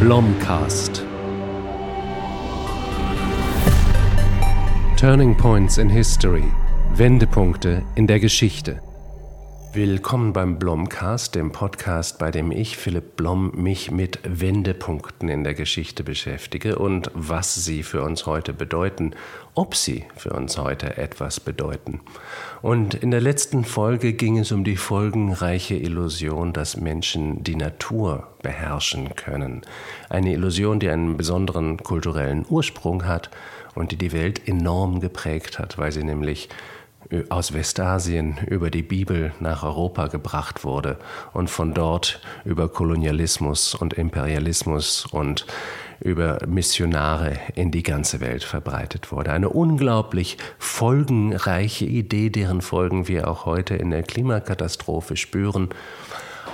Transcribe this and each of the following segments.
Blomcast. Turning Points in History. Wendepunkte in der Geschichte. Willkommen beim Blomcast, dem Podcast, bei dem ich, Philipp Blom, mich mit Wendepunkten in der Geschichte beschäftige und was sie für uns heute bedeuten, ob sie für uns heute etwas bedeuten. Und in der letzten Folge ging es um die folgenreiche Illusion, dass Menschen die Natur beherrschen können. Eine Illusion, die einen besonderen kulturellen Ursprung hat und die die Welt enorm geprägt hat, weil sie nämlich aus Westasien über die Bibel nach Europa gebracht wurde und von dort über Kolonialismus und Imperialismus und über Missionare in die ganze Welt verbreitet wurde. Eine unglaublich folgenreiche Idee, deren Folgen wir auch heute in der Klimakatastrophe spüren,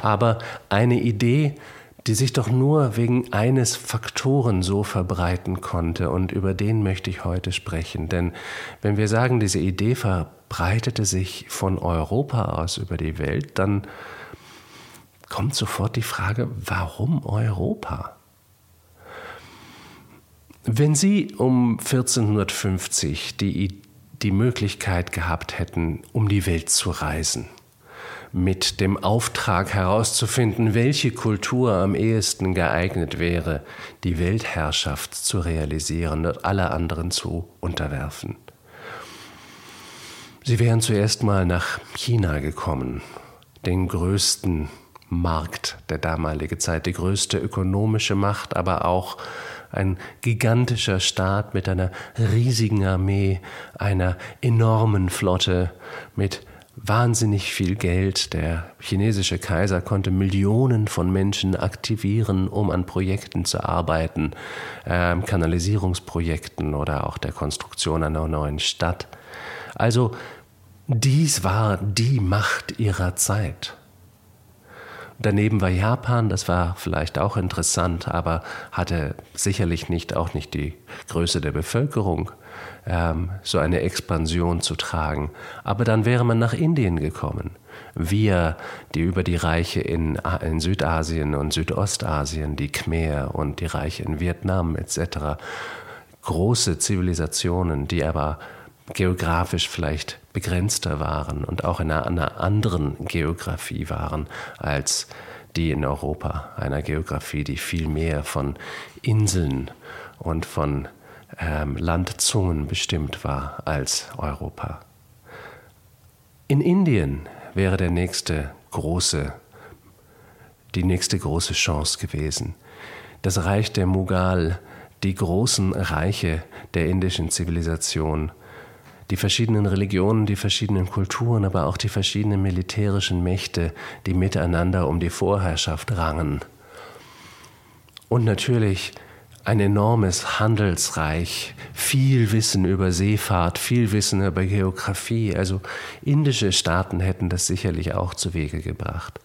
aber eine Idee, die sich doch nur wegen eines Faktoren so verbreiten konnte und über den möchte ich heute sprechen. Denn wenn wir sagen, diese Idee verbreitete sich von Europa aus über die Welt, dann kommt sofort die Frage, warum Europa? Wenn Sie um 1450 die, die Möglichkeit gehabt hätten, um die Welt zu reisen, mit dem Auftrag herauszufinden, welche Kultur am ehesten geeignet wäre, die Weltherrschaft zu realisieren und alle anderen zu unterwerfen. Sie wären zuerst mal nach China gekommen, den größten Markt der damaligen Zeit, die größte ökonomische Macht, aber auch ein gigantischer Staat mit einer riesigen Armee, einer enormen Flotte, mit wahnsinnig viel Geld. Der chinesische Kaiser konnte Millionen von Menschen aktivieren, um an Projekten zu arbeiten, äh, Kanalisierungsprojekten oder auch der Konstruktion einer neuen Stadt. Also dies war die Macht ihrer Zeit. Daneben war Japan, das war vielleicht auch interessant, aber hatte sicherlich nicht auch nicht die Größe der Bevölkerung ähm, so eine Expansion zu tragen. Aber dann wäre man nach Indien gekommen. Wir, die über die Reiche in, in Südasien und Südostasien, die Khmer und die Reiche in Vietnam etc., große Zivilisationen, die aber geografisch vielleicht begrenzter waren und auch in einer, einer anderen Geografie waren als die in Europa, einer Geografie, die viel mehr von Inseln und von ähm, Landzungen bestimmt war als Europa. In Indien wäre der nächste große, die nächste große Chance gewesen. Das Reich der Mughal, die großen Reiche der indischen Zivilisation, die verschiedenen Religionen, die verschiedenen Kulturen, aber auch die verschiedenen militärischen Mächte, die miteinander um die Vorherrschaft rangen. Und natürlich ein enormes Handelsreich, viel Wissen über Seefahrt, viel Wissen über Geografie. Also indische Staaten hätten das sicherlich auch zu Wege gebracht.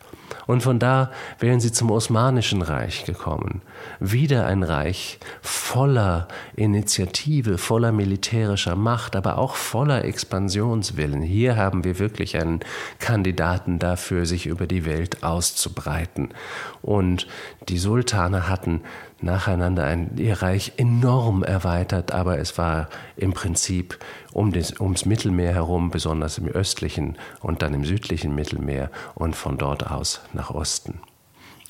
Und von da wären sie zum Osmanischen Reich gekommen. Wieder ein Reich voller Initiative, voller militärischer Macht, aber auch voller Expansionswillen. Hier haben wir wirklich einen Kandidaten dafür, sich über die Welt auszubreiten. Und die Sultane hatten nacheinander ein, ihr Reich enorm erweitert, aber es war im Prinzip um das, ums Mittelmeer herum, besonders im östlichen und dann im südlichen Mittelmeer und von dort aus nach Osten.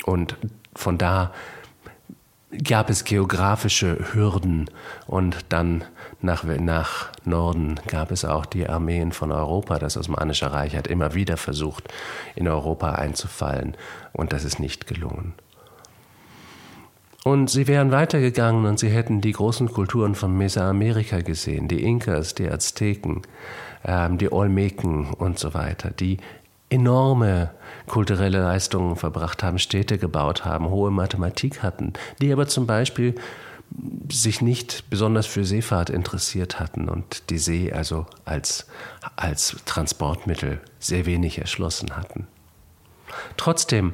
Und von da gab es geografische Hürden und dann nach, nach Norden gab es auch die Armeen von Europa. Das Osmanische Reich hat immer wieder versucht, in Europa einzufallen und das ist nicht gelungen. Und sie wären weitergegangen und sie hätten die großen Kulturen von Mesoamerika gesehen, die Inkas, die Azteken, ähm, die Olmeken und so weiter, die enorme kulturelle Leistungen verbracht haben, Städte gebaut haben, hohe Mathematik hatten, die aber zum Beispiel sich nicht besonders für Seefahrt interessiert hatten und die See also als, als Transportmittel sehr wenig erschlossen hatten. Trotzdem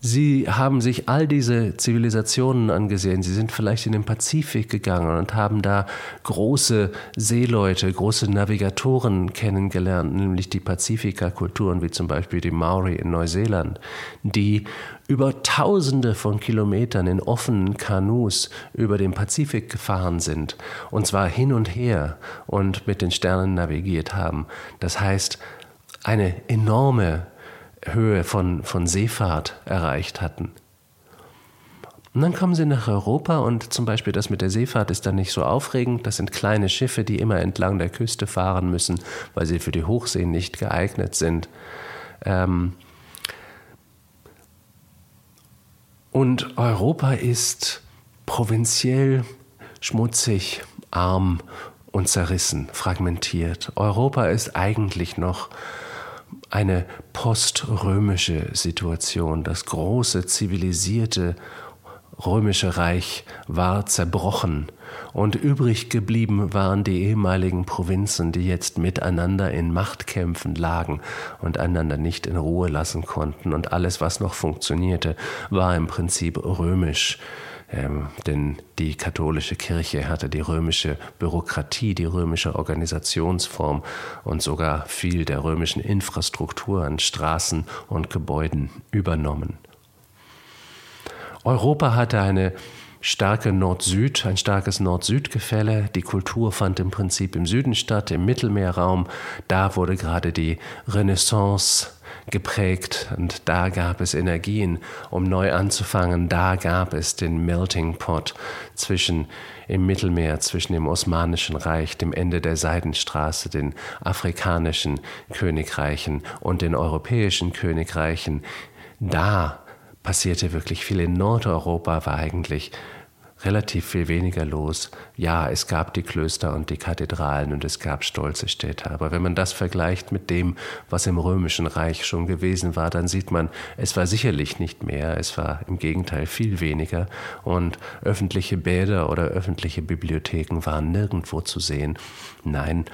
Sie haben sich all diese Zivilisationen angesehen. Sie sind vielleicht in den Pazifik gegangen und haben da große Seeleute, große Navigatoren kennengelernt, nämlich die Pazifikerkulturen, wie zum Beispiel die Maori in Neuseeland, die über Tausende von Kilometern in offenen Kanus über den Pazifik gefahren sind, und zwar hin und her und mit den Sternen navigiert haben. Das heißt, eine enorme Höhe von, von Seefahrt erreicht hatten. Und dann kommen sie nach Europa und zum Beispiel das mit der Seefahrt ist dann nicht so aufregend. Das sind kleine Schiffe, die immer entlang der Küste fahren müssen, weil sie für die Hochseen nicht geeignet sind. Ähm und Europa ist provinziell, schmutzig, arm und zerrissen, fragmentiert. Europa ist eigentlich noch eine poströmische Situation. Das große, zivilisierte römische Reich war zerbrochen und übrig geblieben waren die ehemaligen Provinzen, die jetzt miteinander in Machtkämpfen lagen und einander nicht in Ruhe lassen konnten. Und alles, was noch funktionierte, war im Prinzip römisch ähm, denn die katholische Kirche hatte die römische Bürokratie, die römische Organisationsform und sogar viel der römischen Infrastruktur an Straßen und Gebäuden übernommen. Europa hatte eine starke Nord-Süd, ein starkes Nord-Süd-Gefälle. Die Kultur fand im Prinzip im Süden statt, im Mittelmeerraum. Da wurde gerade die Renaissance geprägt und da gab es Energien, um neu anzufangen. Da gab es den Melting Pot zwischen im Mittelmeer, zwischen dem Osmanischen Reich, dem Ende der Seidenstraße, den afrikanischen Königreichen und den europäischen Königreichen. Da passierte wirklich viel. In Nordeuropa war eigentlich relativ viel weniger los. Ja, es gab die Klöster und die Kathedralen und es gab stolze Städte. Aber wenn man das vergleicht mit dem, was im Römischen Reich schon gewesen war, dann sieht man, es war sicherlich nicht mehr. Es war im Gegenteil viel weniger. Und öffentliche Bäder oder öffentliche Bibliotheken waren nirgendwo zu sehen. Nein,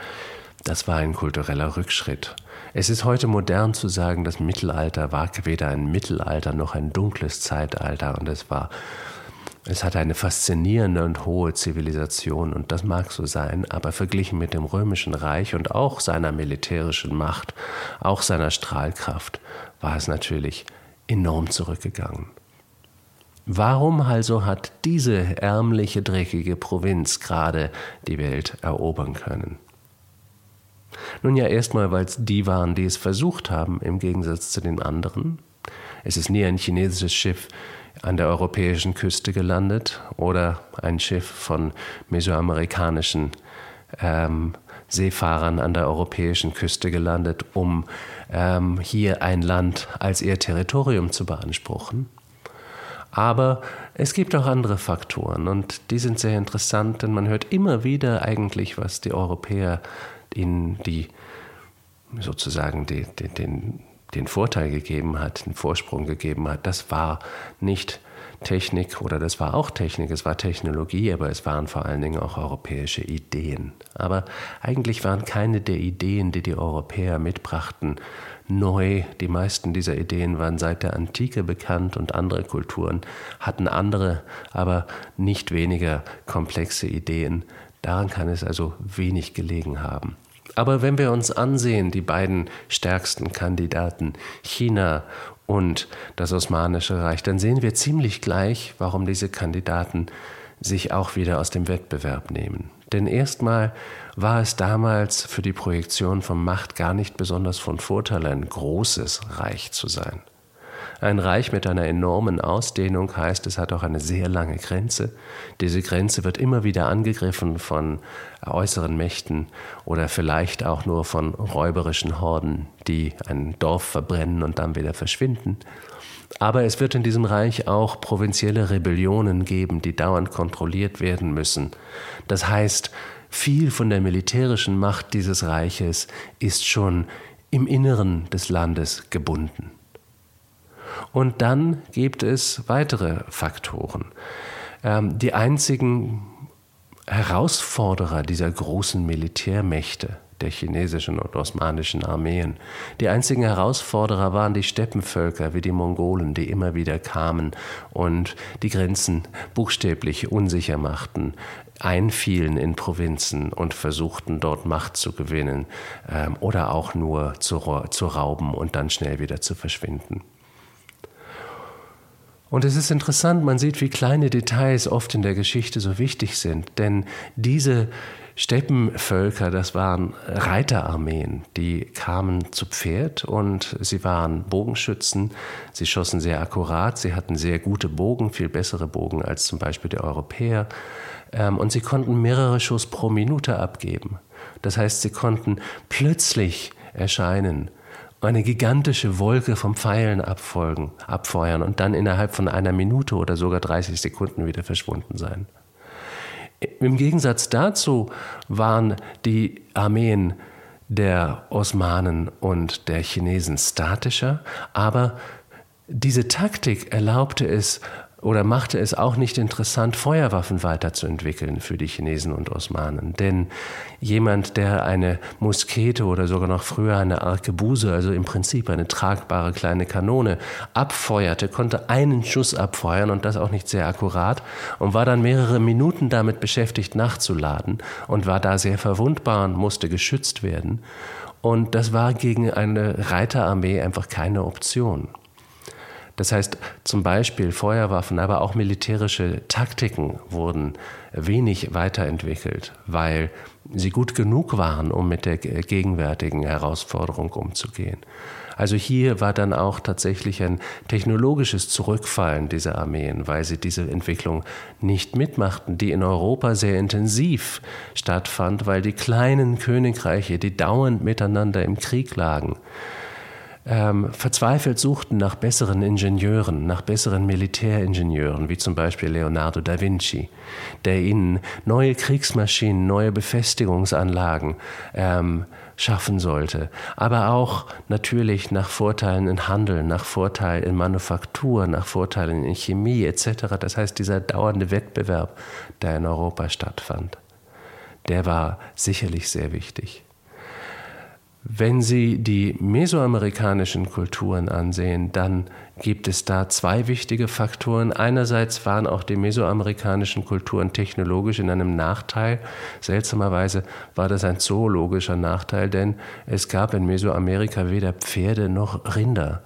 das war ein kultureller Rückschritt. Es ist heute modern zu sagen, das Mittelalter war weder ein Mittelalter noch ein dunkles Zeitalter und es war es hat eine faszinierende und hohe Zivilisation und das mag so sein, aber verglichen mit dem römischen Reich und auch seiner militärischen Macht, auch seiner Strahlkraft, war es natürlich enorm zurückgegangen. Warum also hat diese ärmliche, dreckige Provinz gerade die Welt erobern können? Nun ja, erstmal, weil es die waren, die es versucht haben, im Gegensatz zu den anderen. Es ist nie ein chinesisches Schiff an der europäischen Küste gelandet oder ein Schiff von mesoamerikanischen ähm, Seefahrern an der europäischen Küste gelandet, um ähm, hier ein Land als ihr Territorium zu beanspruchen. Aber es gibt auch andere Faktoren und die sind sehr interessant, denn man hört immer wieder eigentlich, was die Europäer ihnen die sozusagen die, die, den den Vorteil gegeben hat, den Vorsprung gegeben hat, das war nicht Technik oder das war auch Technik, es war Technologie, aber es waren vor allen Dingen auch europäische Ideen. Aber eigentlich waren keine der Ideen, die die Europäer mitbrachten, neu. Die meisten dieser Ideen waren seit der Antike bekannt und andere Kulturen hatten andere, aber nicht weniger komplexe Ideen. Daran kann es also wenig gelegen haben. Aber wenn wir uns ansehen, die beiden stärksten Kandidaten, China und das Osmanische Reich, dann sehen wir ziemlich gleich, warum diese Kandidaten sich auch wieder aus dem Wettbewerb nehmen. Denn erstmal war es damals für die Projektion von Macht gar nicht besonders von Vorteil, ein großes Reich zu sein. Ein Reich mit einer enormen Ausdehnung heißt, es hat auch eine sehr lange Grenze. Diese Grenze wird immer wieder angegriffen von äußeren Mächten oder vielleicht auch nur von räuberischen Horden, die ein Dorf verbrennen und dann wieder verschwinden. Aber es wird in diesem Reich auch provinzielle Rebellionen geben, die dauernd kontrolliert werden müssen. Das heißt, viel von der militärischen Macht dieses Reiches ist schon im Inneren des Landes gebunden. Und dann gibt es weitere Faktoren. Ähm, die einzigen Herausforderer dieser großen Militärmächte, der chinesischen und osmanischen Armeen. Die einzigen Herausforderer waren die Steppenvölker wie die Mongolen, die immer wieder kamen und die Grenzen buchstäblich unsicher machten, einfielen in Provinzen und versuchten dort Macht zu gewinnen ähm, oder auch nur zu, zu rauben und dann schnell wieder zu verschwinden. Und es ist interessant, man sieht, wie kleine Details oft in der Geschichte so wichtig sind, denn diese Steppenvölker, das waren Reiterarmeen, die kamen zu Pferd und sie waren Bogenschützen, sie schossen sehr akkurat, sie hatten sehr gute Bogen, viel bessere Bogen als zum Beispiel die Europäer. Ähm, und sie konnten mehrere Schuss pro Minute abgeben. Das heißt, sie konnten plötzlich erscheinen eine gigantische Wolke von Pfeilen abfolgen, abfeuern und dann innerhalb von einer Minute oder sogar 30 Sekunden wieder verschwunden sein. Im Gegensatz dazu waren die Armeen der Osmanen und der Chinesen statischer, aber diese Taktik erlaubte es, oder machte es auch nicht interessant, Feuerwaffen weiterzuentwickeln für die Chinesen und Osmanen. Denn jemand, der eine Muskete oder sogar noch früher eine Arkebuse, also im Prinzip eine tragbare kleine Kanone, abfeuerte, konnte einen Schuss abfeuern und das auch nicht sehr akkurat und war dann mehrere Minuten damit beschäftigt, nachzuladen und war da sehr verwundbar und musste geschützt werden. Und das war gegen eine Reiterarmee einfach keine Option. Das heißt, zum Beispiel Feuerwaffen, aber auch militärische Taktiken wurden wenig weiterentwickelt, weil sie gut genug waren, um mit der gegenwärtigen Herausforderung umzugehen. Also hier war dann auch tatsächlich ein technologisches Zurückfallen dieser Armeen, weil sie diese Entwicklung nicht mitmachten, die in Europa sehr intensiv stattfand, weil die kleinen Königreiche, die dauernd miteinander im Krieg lagen, ähm, verzweifelt suchten nach besseren Ingenieuren, nach besseren Militäringenieuren, wie zum Beispiel Leonardo da Vinci, der ihnen neue Kriegsmaschinen, neue Befestigungsanlagen ähm, schaffen sollte, aber auch natürlich nach Vorteilen in Handel, nach Vorteilen in Manufaktur, nach Vorteilen in Chemie etc. Das heißt, dieser dauernde Wettbewerb, der in Europa stattfand, der war sicherlich sehr wichtig. Wenn Sie die mesoamerikanischen Kulturen ansehen, dann gibt es da zwei wichtige Faktoren. Einerseits waren auch die mesoamerikanischen Kulturen technologisch in einem Nachteil. Seltsamerweise war das ein zoologischer Nachteil, denn es gab in Mesoamerika weder Pferde noch Rinder.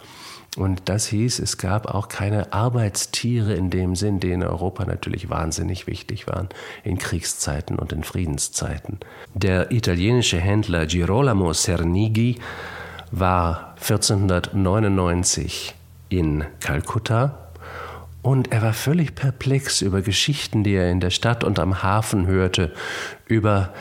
Und das hieß, es gab auch keine Arbeitstiere in dem Sinn, die in Europa natürlich wahnsinnig wichtig waren, in Kriegszeiten und in Friedenszeiten. Der italienische Händler Girolamo Cernighi war 1499 in Kalkutta und er war völlig perplex über Geschichten, die er in der Stadt und am Hafen hörte, über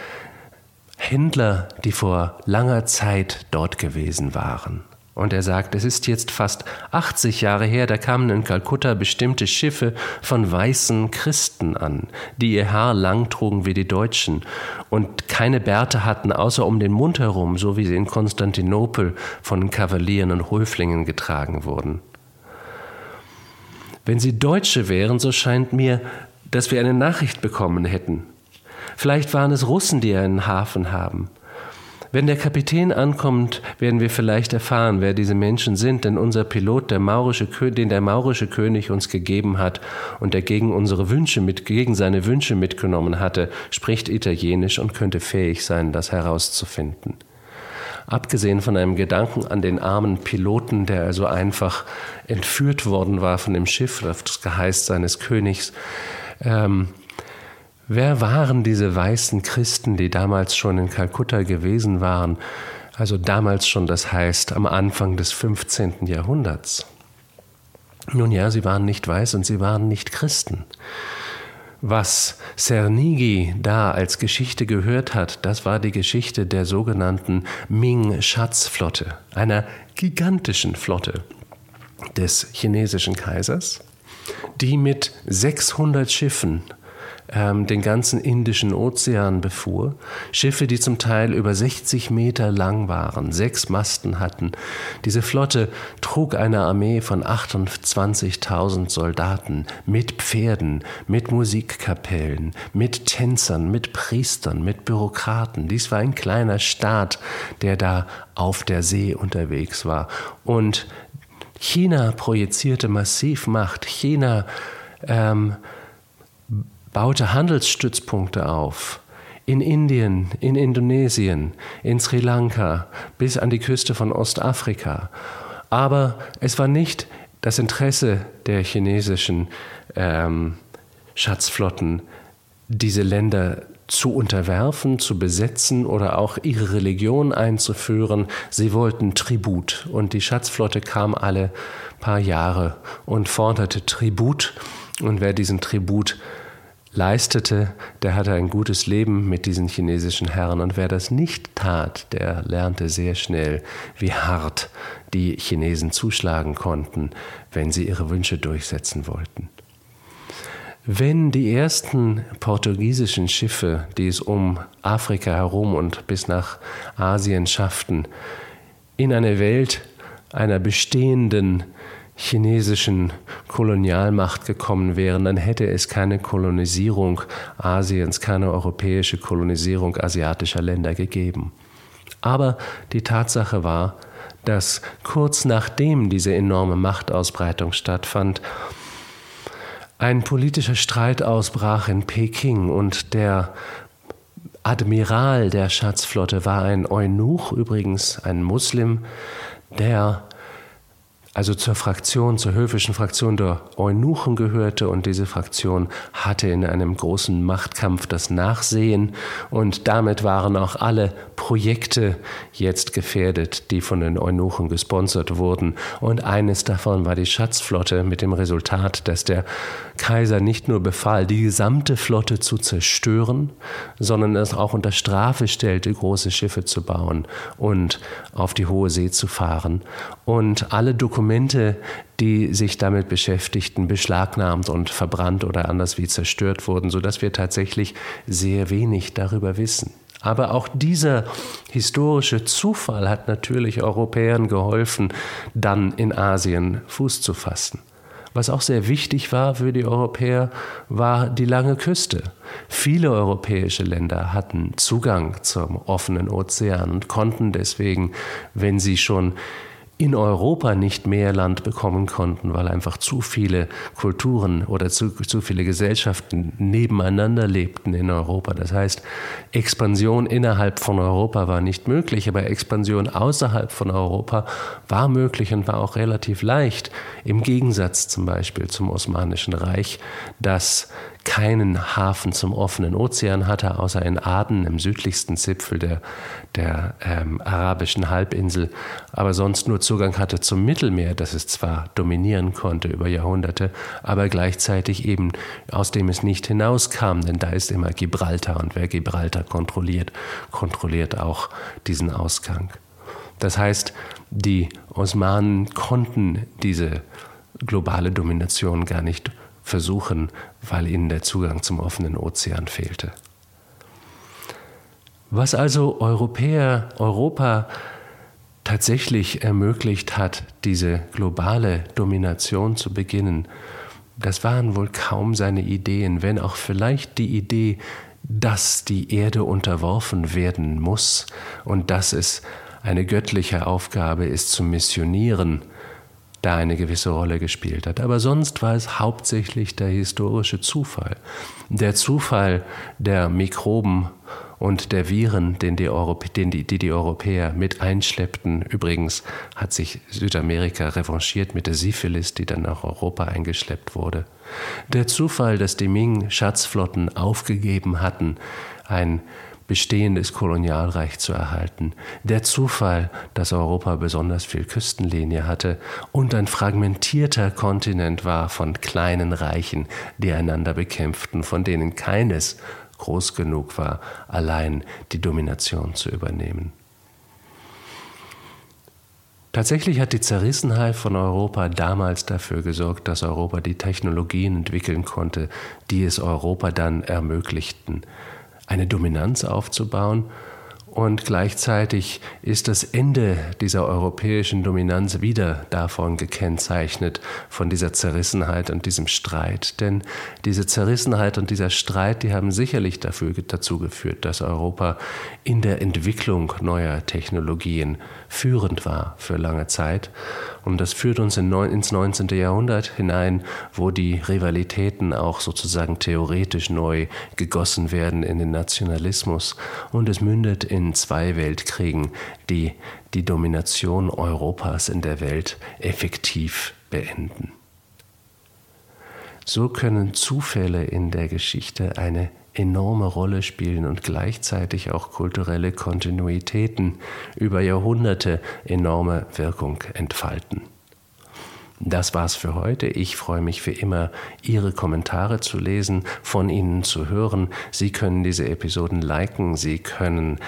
Händler, die vor langer Zeit dort gewesen waren. Und er sagt, es ist jetzt fast 80 Jahre her, da kamen in Kalkutta bestimmte Schiffe von weißen Christen an, die ihr Haar lang trugen wie die Deutschen und keine Bärte hatten, außer um den Mund herum, so wie sie in Konstantinopel von Kavalieren und Höflingen getragen wurden. Wenn sie Deutsche wären, so scheint mir, dass wir eine Nachricht bekommen hätten. Vielleicht waren es Russen, die einen Hafen haben. Wenn der Kapitän ankommt, werden wir vielleicht erfahren, wer diese Menschen sind, denn unser Pilot, der maurische, den der maurische König uns gegeben hat und der gegen unsere Wünsche mit, gegen seine Wünsche mitgenommen hatte, spricht Italienisch und könnte fähig sein, das herauszufinden. Abgesehen von einem Gedanken an den armen Piloten, der also einfach entführt worden war von dem Schiff das Geheiß seines Königs, ähm, Wer waren diese weißen Christen, die damals schon in Kalkutta gewesen waren? Also damals schon, das heißt am Anfang des 15. Jahrhunderts. Nun ja, sie waren nicht weiß und sie waren nicht Christen. Was Cernigi da als Geschichte gehört hat, das war die Geschichte der sogenannten Ming-Schatzflotte, einer gigantischen Flotte des chinesischen Kaisers, die mit 600 Schiffen ähm, den ganzen Indischen Ozean befuhr. Schiffe, die zum Teil über 60 Meter lang waren, sechs Masten hatten. Diese Flotte trug eine Armee von 28.000 Soldaten mit Pferden, mit Musikkapellen, mit Tänzern, mit Priestern, mit Bürokraten. Dies war ein kleiner Staat, der da auf der See unterwegs war. Und China projizierte massiv Macht. China ähm, baute Handelsstützpunkte auf. In Indien, in Indonesien, in Sri Lanka, bis an die Küste von Ostafrika. Aber es war nicht das Interesse der chinesischen ähm, Schatzflotten, diese Länder zu unterwerfen, zu besetzen oder auch ihre Religion einzuführen. Sie wollten Tribut und die Schatzflotte kam alle paar Jahre und forderte Tribut und wer diesen Tribut leistete, der hatte ein gutes Leben mit diesen chinesischen Herren und wer das nicht tat, der lernte sehr schnell, wie hart die Chinesen zuschlagen konnten, wenn sie ihre Wünsche durchsetzen wollten. Wenn die ersten portugiesischen Schiffe, die es um Afrika herum und bis nach Asien schafften, in eine Welt einer bestehenden chinesischen Kolonialmacht gekommen wären, dann hätte es keine Kolonisierung Asiens, keine europäische Kolonisierung asiatischer Länder gegeben. Aber die Tatsache war, dass kurz nachdem diese enorme Machtausbreitung stattfand, ein politischer Streit ausbrach in Peking und der Admiral der Schatzflotte war ein Eunuch, übrigens ein Muslim, der also zur Fraktion, zur höfischen Fraktion der Eunuchen gehörte und diese Fraktion hatte in einem großen Machtkampf das Nachsehen und damit waren auch alle Projekte jetzt gefährdet, die von den Eunuchen gesponsert wurden. Und eines davon war die Schatzflotte mit dem Resultat, dass der Kaiser nicht nur befahl, die gesamte Flotte zu zerstören, sondern es auch unter Strafe stellte, große Schiffe zu bauen und auf die hohe See zu fahren und alle Dokumente die sich damit beschäftigten, beschlagnahmt und verbrannt oder anders wie zerstört wurden, sodass wir tatsächlich sehr wenig darüber wissen. Aber auch dieser historische Zufall hat natürlich Europäern geholfen, dann in Asien Fuß zu fassen. Was auch sehr wichtig war für die Europäer, war die lange Küste. Viele europäische Länder hatten Zugang zum offenen Ozean und konnten deswegen, wenn sie schon in Europa nicht mehr Land bekommen konnten, weil einfach zu viele Kulturen oder zu, zu viele Gesellschaften nebeneinander lebten in Europa. Das heißt, Expansion innerhalb von Europa war nicht möglich, aber Expansion außerhalb von Europa war möglich und war auch relativ leicht, im Gegensatz zum Beispiel zum Osmanischen Reich, das keinen Hafen zum offenen Ozean hatte, außer in Aden, im südlichsten Zipfel der, der ähm, arabischen Halbinsel, aber sonst nur Zugang hatte zum Mittelmeer, das es zwar dominieren konnte über Jahrhunderte, aber gleichzeitig eben aus dem es nicht hinauskam, denn da ist immer Gibraltar und wer Gibraltar kontrolliert, kontrolliert auch diesen Ausgang. Das heißt, die Osmanen konnten diese globale Domination gar nicht versuchen, weil ihnen der Zugang zum offenen Ozean fehlte. Was also Europäer, Europa tatsächlich ermöglicht hat, diese globale Domination zu beginnen, das waren wohl kaum seine Ideen, wenn auch vielleicht die Idee, dass die Erde unterworfen werden muss und dass es eine göttliche Aufgabe ist zu missionieren, da eine gewisse Rolle gespielt hat. Aber sonst war es hauptsächlich der historische Zufall. Der Zufall der Mikroben und der Viren, den die, Europä den die, die, die Europäer mit einschleppten. Übrigens hat sich Südamerika revanchiert mit der Syphilis, die dann nach Europa eingeschleppt wurde. Der Zufall, dass die Ming-Schatzflotten aufgegeben hatten, ein bestehendes Kolonialreich zu erhalten, der Zufall, dass Europa besonders viel Küstenlinie hatte und ein fragmentierter Kontinent war von kleinen Reichen, die einander bekämpften, von denen keines groß genug war, allein die Domination zu übernehmen. Tatsächlich hat die Zerrissenheit von Europa damals dafür gesorgt, dass Europa die Technologien entwickeln konnte, die es Europa dann ermöglichten, eine Dominanz aufzubauen und gleichzeitig ist das Ende dieser europäischen Dominanz wieder davon gekennzeichnet, von dieser Zerrissenheit und diesem Streit. Denn diese Zerrissenheit und dieser Streit, die haben sicherlich dafür, dazu geführt, dass Europa in der Entwicklung neuer Technologien führend war für lange Zeit. Und das führt uns in, ins 19. Jahrhundert hinein, wo die Rivalitäten auch sozusagen theoretisch neu gegossen werden in den Nationalismus. Und es mündet in zwei Weltkriegen, die die Domination Europas in der Welt effektiv beenden. So können Zufälle in der Geschichte eine enorme Rolle spielen und gleichzeitig auch kulturelle Kontinuitäten über Jahrhunderte enorme Wirkung entfalten. Das war's für heute. Ich freue mich wie immer, Ihre Kommentare zu lesen, von Ihnen zu hören. Sie können diese Episoden liken, Sie können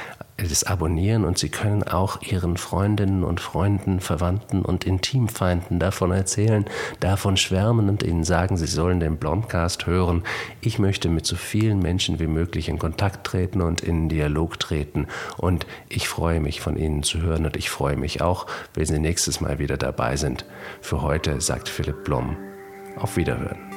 es abonnieren und Sie können auch Ihren Freundinnen und Freunden, Verwandten und Intimfeinden davon erzählen, davon schwärmen und ihnen sagen, sie sollen den Blomcast hören. Ich möchte mit so vielen Menschen wie möglich in Kontakt treten und in Dialog treten und ich freue mich von Ihnen zu hören und ich freue mich auch, wenn Sie nächstes Mal wieder dabei sind. Für heute sagt Philipp Blom. Auf Wiederhören.